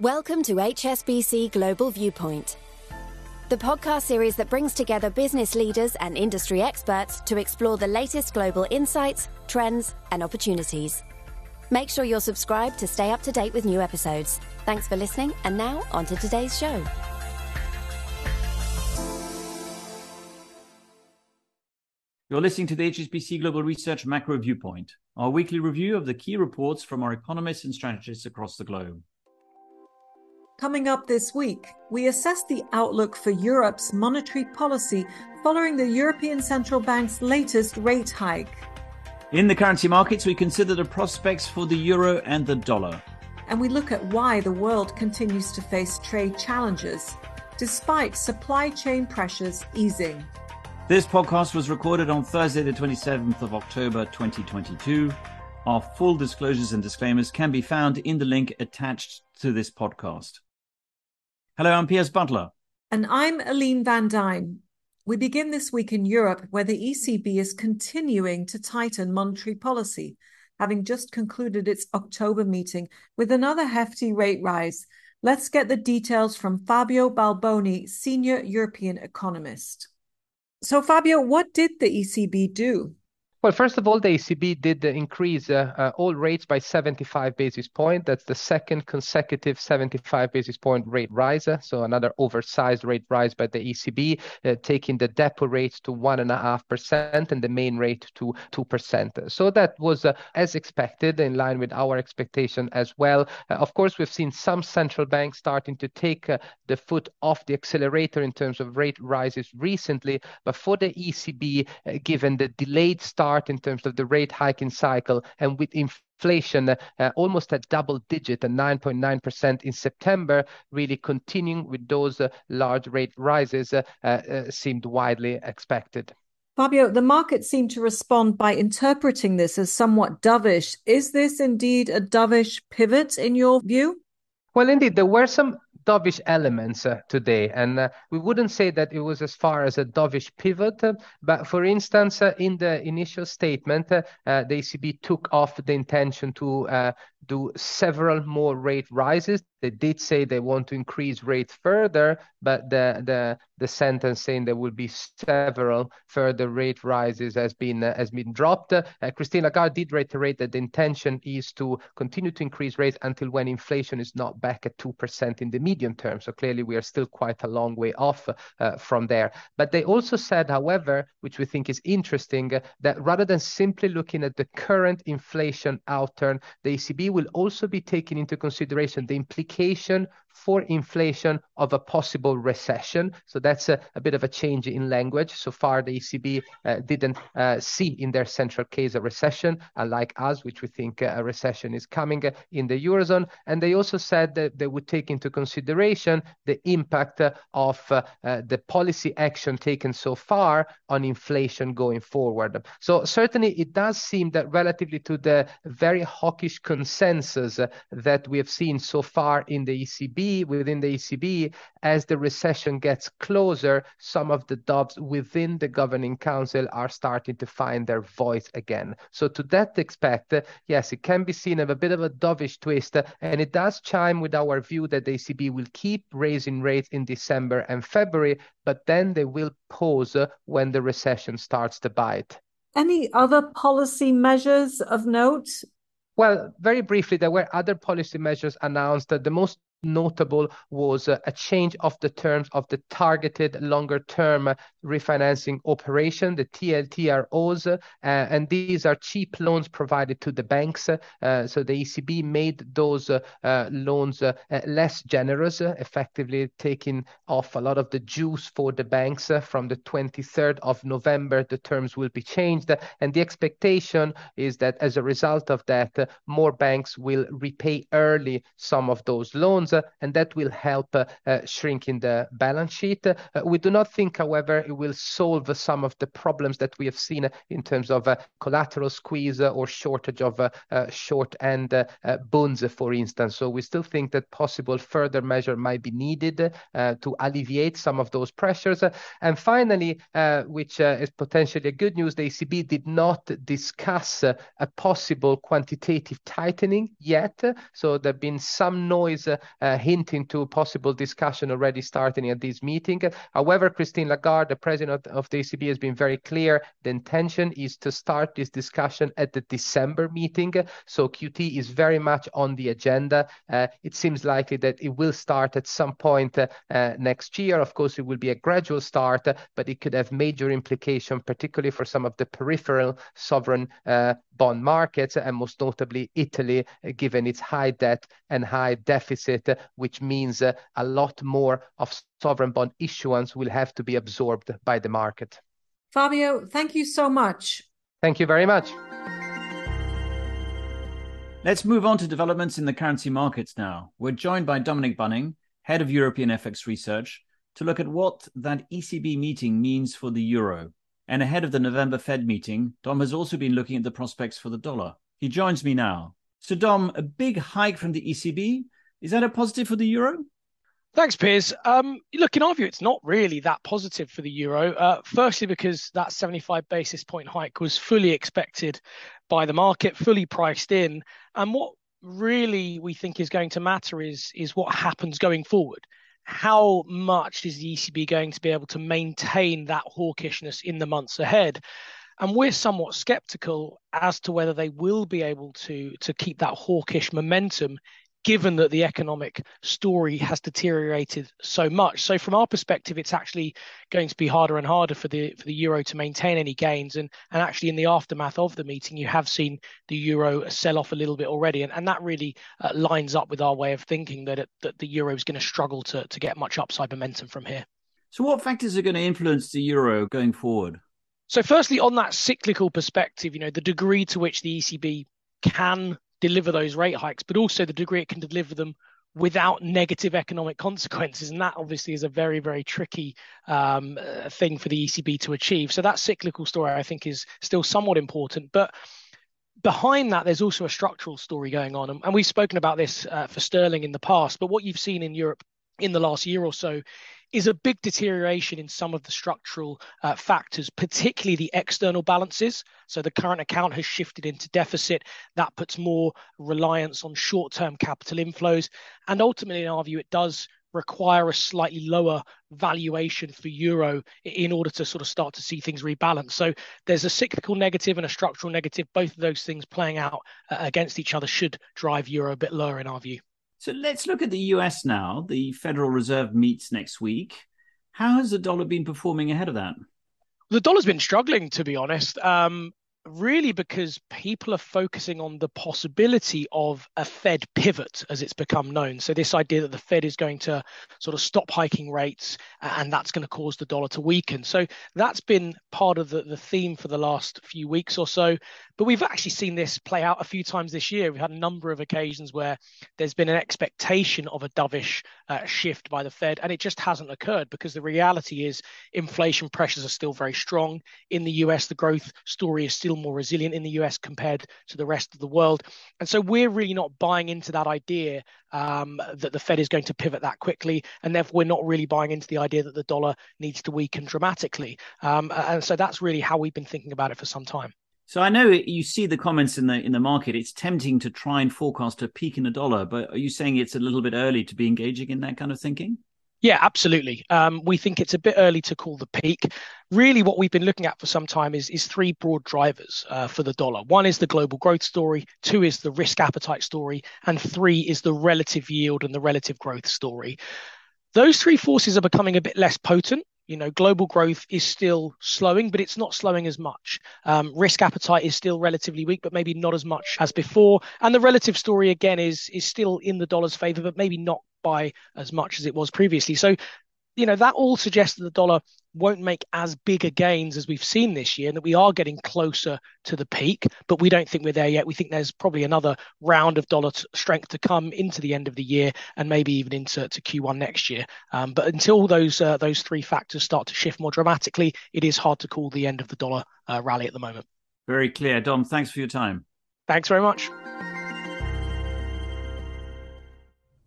Welcome to HSBC Global Viewpoint, the podcast series that brings together business leaders and industry experts to explore the latest global insights, trends, and opportunities. Make sure you're subscribed to stay up to date with new episodes. Thanks for listening, and now on to today's show. You're listening to the HSBC Global Research Macro Viewpoint, our weekly review of the key reports from our economists and strategists across the globe. Coming up this week, we assess the outlook for Europe's monetary policy following the European Central Bank's latest rate hike. In the currency markets, we consider the prospects for the euro and the dollar. And we look at why the world continues to face trade challenges, despite supply chain pressures easing. This podcast was recorded on Thursday, the 27th of October 2022. Our full disclosures and disclaimers can be found in the link attached to this podcast. Hello, I'm Piers Butler. And I'm Aline Van Dyne. We begin this week in Europe, where the ECB is continuing to tighten monetary policy, having just concluded its October meeting with another hefty rate rise. Let's get the details from Fabio Balboni, senior European economist. So, Fabio, what did the ECB do? Well, first of all, the ECB did increase uh, uh, all rates by 75 basis point. That's the second consecutive 75 basis point rate rise. Uh, so another oversized rate rise by the ECB, uh, taking the depo rate to one and the main rate to two percent. So that was uh, as expected, in line with our expectation as well. Uh, of course, we've seen some central banks starting to take the foot off the accelerator in terms of rate rises recently, but for the ECB, given the delayed start start in terms of the rate hiking cycle and with inflation uh, almost at double digit at 9.9% in September, really continuing with those uh, large rate rises uh, uh, seemed widely expected. Fabio, the market seemed to respond by interpreting this as somewhat dovish. Is this indeed a dovish pivot in your view? Well, indeed, there were some dovish elements uh, today. And uh, we wouldn't say that it was as far as a dovish pivot. Uh, but for instance, in the initial statement, the ECB took off the intention to do several more rate rises. They did say they want to increase rates further, but the the the sentence saying there will be several further rate rises has been uh, has been dropped. Uh, Christine Lagarde did reiterate that the intention is to continue to increase rates until when inflation is not back at two percent in the medium term. So clearly, we are still quite a long way off uh, from there. But they also said, however, which we think is interesting, uh, that rather than simply looking at the current inflation outturn, the ECB will also be taking into consideration the implication for inflation of a possible recession. So that's a, a bit of a change in language. So far, the ECB uh, didn't uh, see in their central case a recession, unlike us, which we think uh, a recession is coming uh, in the Eurozone. And they also said that they would take into consideration the impact uh, of uh, the policy action taken so far on inflation going forward. So certainly it does seem that relatively to the very hawkish consensus that we have seen so far in the ECB, within the ECB, as the recession gets closer, some of the doves within the governing council are starting to find their voice again. So to that expect, yes, it can be seen as a bit of a dovish twist, and it does chime with our view that the ECB will keep raising rates in December and February, but then they will pause when the recession starts to bite. Any other policy measures of note? Well, very briefly, there were other policy measures announced. That the most notable was uh, a change of the terms of the targeted longer term uh, refinancing operation, the TLTROs, uh, and these are cheap loans provided to the banks. Uh, so the ECB made those uh, loans uh, less generous, effectively taking off a lot of the juice for the banks. From the 23rd of November, the terms will be changed, and the expectation is that as a result of that, more banks will repay early some of those loans Uh, and that will help uh, uh, shrinking the balance sheet. Uh, we do not think, however, it will solve some of the problems that we have seen in terms of uh, collateral squeeze or shortage of uh, short end bonds, for instance. So we still think that possible further measure might be needed to alleviate some of those pressures. And finally, which is potentially good news, the ECB did not discuss a possible quantitative tightening yet. So there has been some noise uh, hinting to possible discussion already starting at this meeting. However, Christine Lagarde, the president of the ECB, has been very clear. The intention is to start this discussion at the December meeting. So QT is very much on the agenda. Uh, it seems likely that it will start at some point uh, uh, next year. Of course, it will be a gradual start, but it could have major implication, particularly for some of the peripheral sovereign uh, bond markets, and most notably Italy, uh, given its high debt and high deficit, which means uh, a lot more of sovereign bond issuance will have to be absorbed by the market. Fabio, thank you so much. Thank you very much. Let's move on to developments in the currency markets now. We're joined by Dominic Bunning, head of European FX research, to look at what that ECB meeting means for the euro. And ahead of the November Fed meeting, Dom has also been looking at the prospects for the dollar. He joins me now. So, Dom, a big hike from the ECB. Is that a positive for the euro? Thanks, Piers. Um, look, in our view, it's not really that positive for the euro. Uh, firstly, because that 75 basis point hike was fully expected by the market, fully priced in. And what really we think is going to matter is is what happens going forward how much is the ECB going to be able to maintain that hawkishness in the months ahead? And we're somewhat skeptical as to whether they will be able to, to keep that hawkish momentum given that the economic story has deteriorated so much. So from our perspective, it's actually going to be harder and harder for the for the euro to maintain any gains. And and actually in the aftermath of the meeting, you have seen the euro sell off a little bit already, and, and that really uh, lines up with our way of thinking that it, that the euro is going to struggle to to get much upside momentum from here. So what factors are going to influence the euro going forward? So firstly, on that cyclical perspective, you know the degree to which the ECB can deliver those rate hikes, but also the degree it can deliver them without negative economic consequences. And that obviously is a very, very tricky um, uh, thing for the ECB to achieve. So that cyclical story, I think, is still somewhat important. But behind that, there's also a structural story going on. And, and we've spoken about this uh, for sterling in the past. But what you've seen in Europe in the last year or so is a big deterioration in some of the structural uh, factors, particularly the external balances. So the current account has shifted into deficit. That puts more reliance on short term capital inflows. And ultimately, in our view, it does require a slightly lower valuation for euro in order to sort of start to see things rebalance. So there's a cyclical negative and a structural negative. Both of those things playing out uh, against each other should drive euro a bit lower in our view. So let's look at the US now. The Federal Reserve meets next week. How has the dollar been performing ahead of that? The dollar's been struggling, to be honest. Um, really because people are focusing on the possibility of a Fed pivot, as it's become known. So, this idea that the Fed is going to sort of stop hiking rates and that's going to cause the dollar to weaken. So, that's been part of the, the theme for the last few weeks or so. But we've actually seen this play out a few times this year. We've had a number of occasions where there's been an expectation of a dovish uh, shift by the Fed, and it just hasn't occurred because the reality is inflation pressures are still very strong. In the US, the growth story is still more resilient in the US compared to the rest of the world. And so we're really not buying into that idea um, that the Fed is going to pivot that quickly. And therefore, we're not really buying into the idea that the dollar needs to weaken dramatically. Um, and so that's really how we've been thinking about it for some time. So I know you see the comments in the in the market. It's tempting to try and forecast a peak in the dollar, but are you saying it's a little bit early to be engaging in that kind of thinking? Yeah, absolutely. Um, we think it's a bit early to call the peak. Really, what we've been looking at for some time is, is three broad drivers uh, for the dollar. One is the global growth story, two is the risk appetite story, and three is the relative yield and the relative growth story. Those three forces are becoming a bit less potent you know, global growth is still slowing, but it's not slowing as much. Um, risk appetite is still relatively weak, but maybe not as much as before. And the relative story again is is still in the dollar's favor, but maybe not by as much as it was previously. So you know, that all suggests that the dollar won't make as big a gains as we've seen this year, and that we are getting closer to the peak, but we don't think we're there yet. We think there's probably another round of dollar strength to come into the end of the year, and maybe even into to Q1 next year. Um, but until those uh, those three factors start to shift more dramatically, it is hard to call the end of the dollar uh, rally at the moment. Very clear, Dom. Thanks for your time. Thanks very much.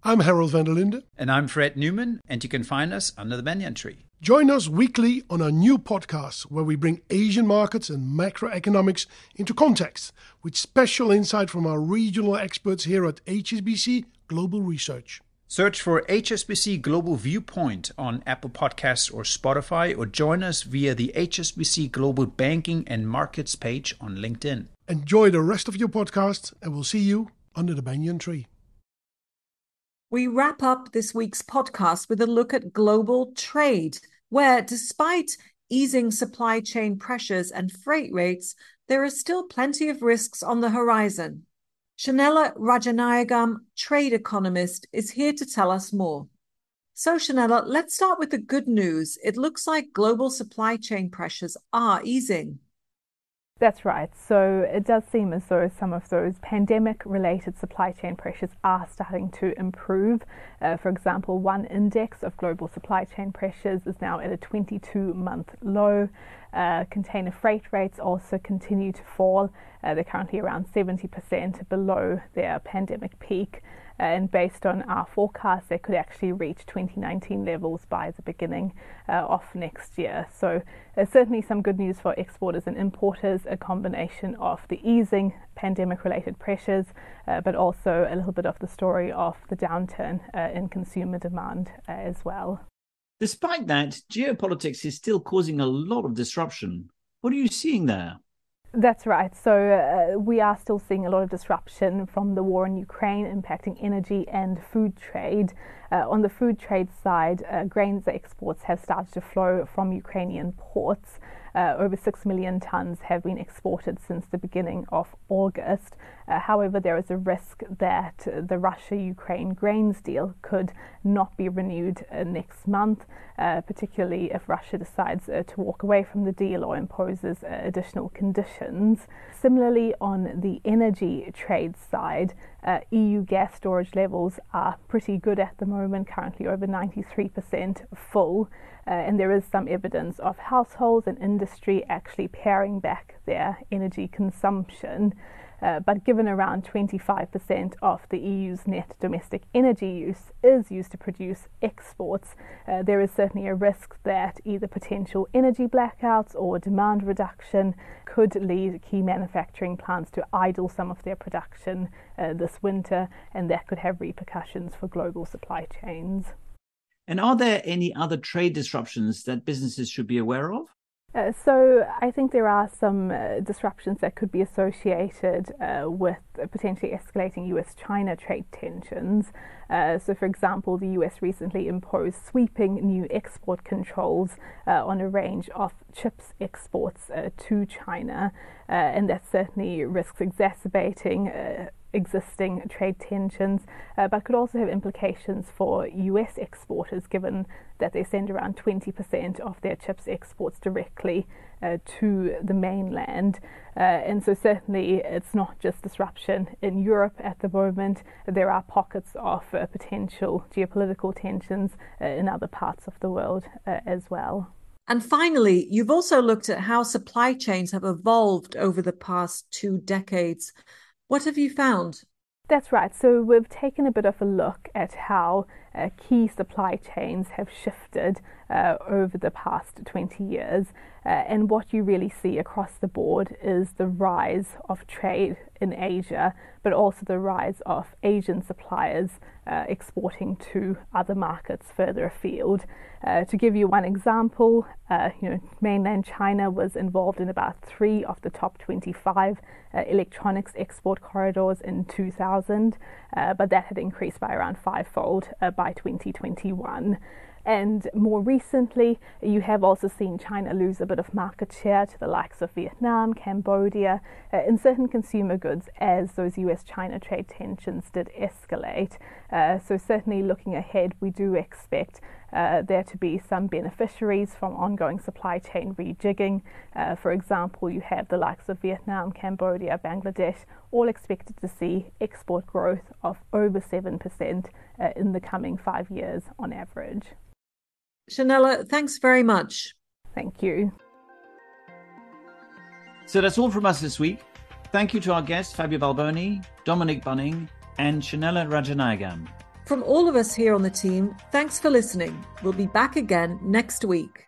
I'm Harold van der Linde. And I'm Fred Neumann, and you can find us under the banyan tree. Join us weekly on our new podcast where we bring Asian markets and macroeconomics into context with special insight from our regional experts here at HSBC Global Research. Search for HSBC Global Viewpoint on Apple Podcasts or Spotify, or join us via the HSBC Global Banking and Markets page on LinkedIn. Enjoy the rest of your podcast, and we'll see you under the banyan tree. We wrap up this week's podcast with a look at global trade, where despite easing supply chain pressures and freight rates, there are still plenty of risks on the horizon. Shanella Rajanayagam, trade economist, is here to tell us more. So, Shanella, let's start with the good news. It looks like global supply chain pressures are easing. That's right. So it does seem as though some of those pandemic related supply chain pressures are starting to improve. Uh, for example, one index of global supply chain pressures is now at a 22 month low. Uh, container freight rates also continue to fall. Uh, they're currently around 70% below their pandemic peak. And based on our forecast, they could actually reach 2019 levels by the beginning uh, of next year. So, uh, certainly some good news for exporters and importers, a combination of the easing pandemic related pressures, uh, but also a little bit of the story of the downturn in consumer demand as well. Despite that, geopolitics is still causing a lot of disruption. What are you seeing there? That's right. So uh, we are still seeing a lot of disruption from the war in Ukraine impacting energy and food trade. Uh, on the food trade side, uh, grains exports have started to flow from Ukrainian ports. Uh, over 6 million tons have been exported since the beginning of August. Uh, however, there is a risk that the Russia Ukraine grains deal could not be renewed uh, next month, uh, particularly if Russia decides to walk away from the deal or imposes additional conditions. Similarly, on the energy trade side, EU gas storage levels are pretty good at the moment, currently over 93% full. Uh, and there is some evidence of households and industry actually paring back their energy consumption. Uh, but given around 25% of the EU's net domestic energy use is used to produce exports, uh, there is certainly a risk that either potential energy blackouts or demand reduction could lead key manufacturing plants to idle some of their production uh, this winter, and that could have repercussions for global supply chains. And are there any other trade disruptions that businesses should be aware of? Uh, so I think there are some uh, disruptions that could be associated uh, with potentially escalating US-China trade tensions. Uh, so, for example, the US recently imposed sweeping new export controls uh, on a range of chips exports to China, and that certainly risks exacerbating existing trade tensions, uh, but could also have implications for US exporters, given that they send around 20% of their chips exports directly uh, to the mainland. Uh, and so, certainly, it's not just disruption in Europe at the moment, there are pockets of uh, potential geopolitical tensions uh, in other parts of the world uh, as well. And finally, you've also looked at how supply chains have evolved over the past two decades. What have you found? That's right. So we've taken a bit of a look at how uh, key supply chains have shifted uh, over the past 20 years. Uh, and what you really see across the board is the rise of trade in Asia, but also the rise of Asian suppliers uh, exporting to other markets further afield. Uh, to give you one example, uh, you know, mainland China was involved in about three of the top 25 uh, electronics export corridors in 2000, uh, but that had increased by around fivefold by 2021. And more recently, you have also seen China lose a bit of market share to the likes of Vietnam, Cambodia, uh, in certain consumer goods as those US China trade tensions did escalate. Uh, so, certainly looking ahead, we do expect uh, there to be some beneficiaries from ongoing supply chain rejigging. Uh, for example, you have the likes of Vietnam, Cambodia, Bangladesh, all expected to see export growth of over 7% uh, in the coming five years on average. Shanella, thanks very much. Thank you. So that's all from us this week. Thank you to our guests, Fabio Balboni, Dominic Bunning, and Shanella Rajanayagam. From all of us here on the team, thanks for listening. We'll be back again next week.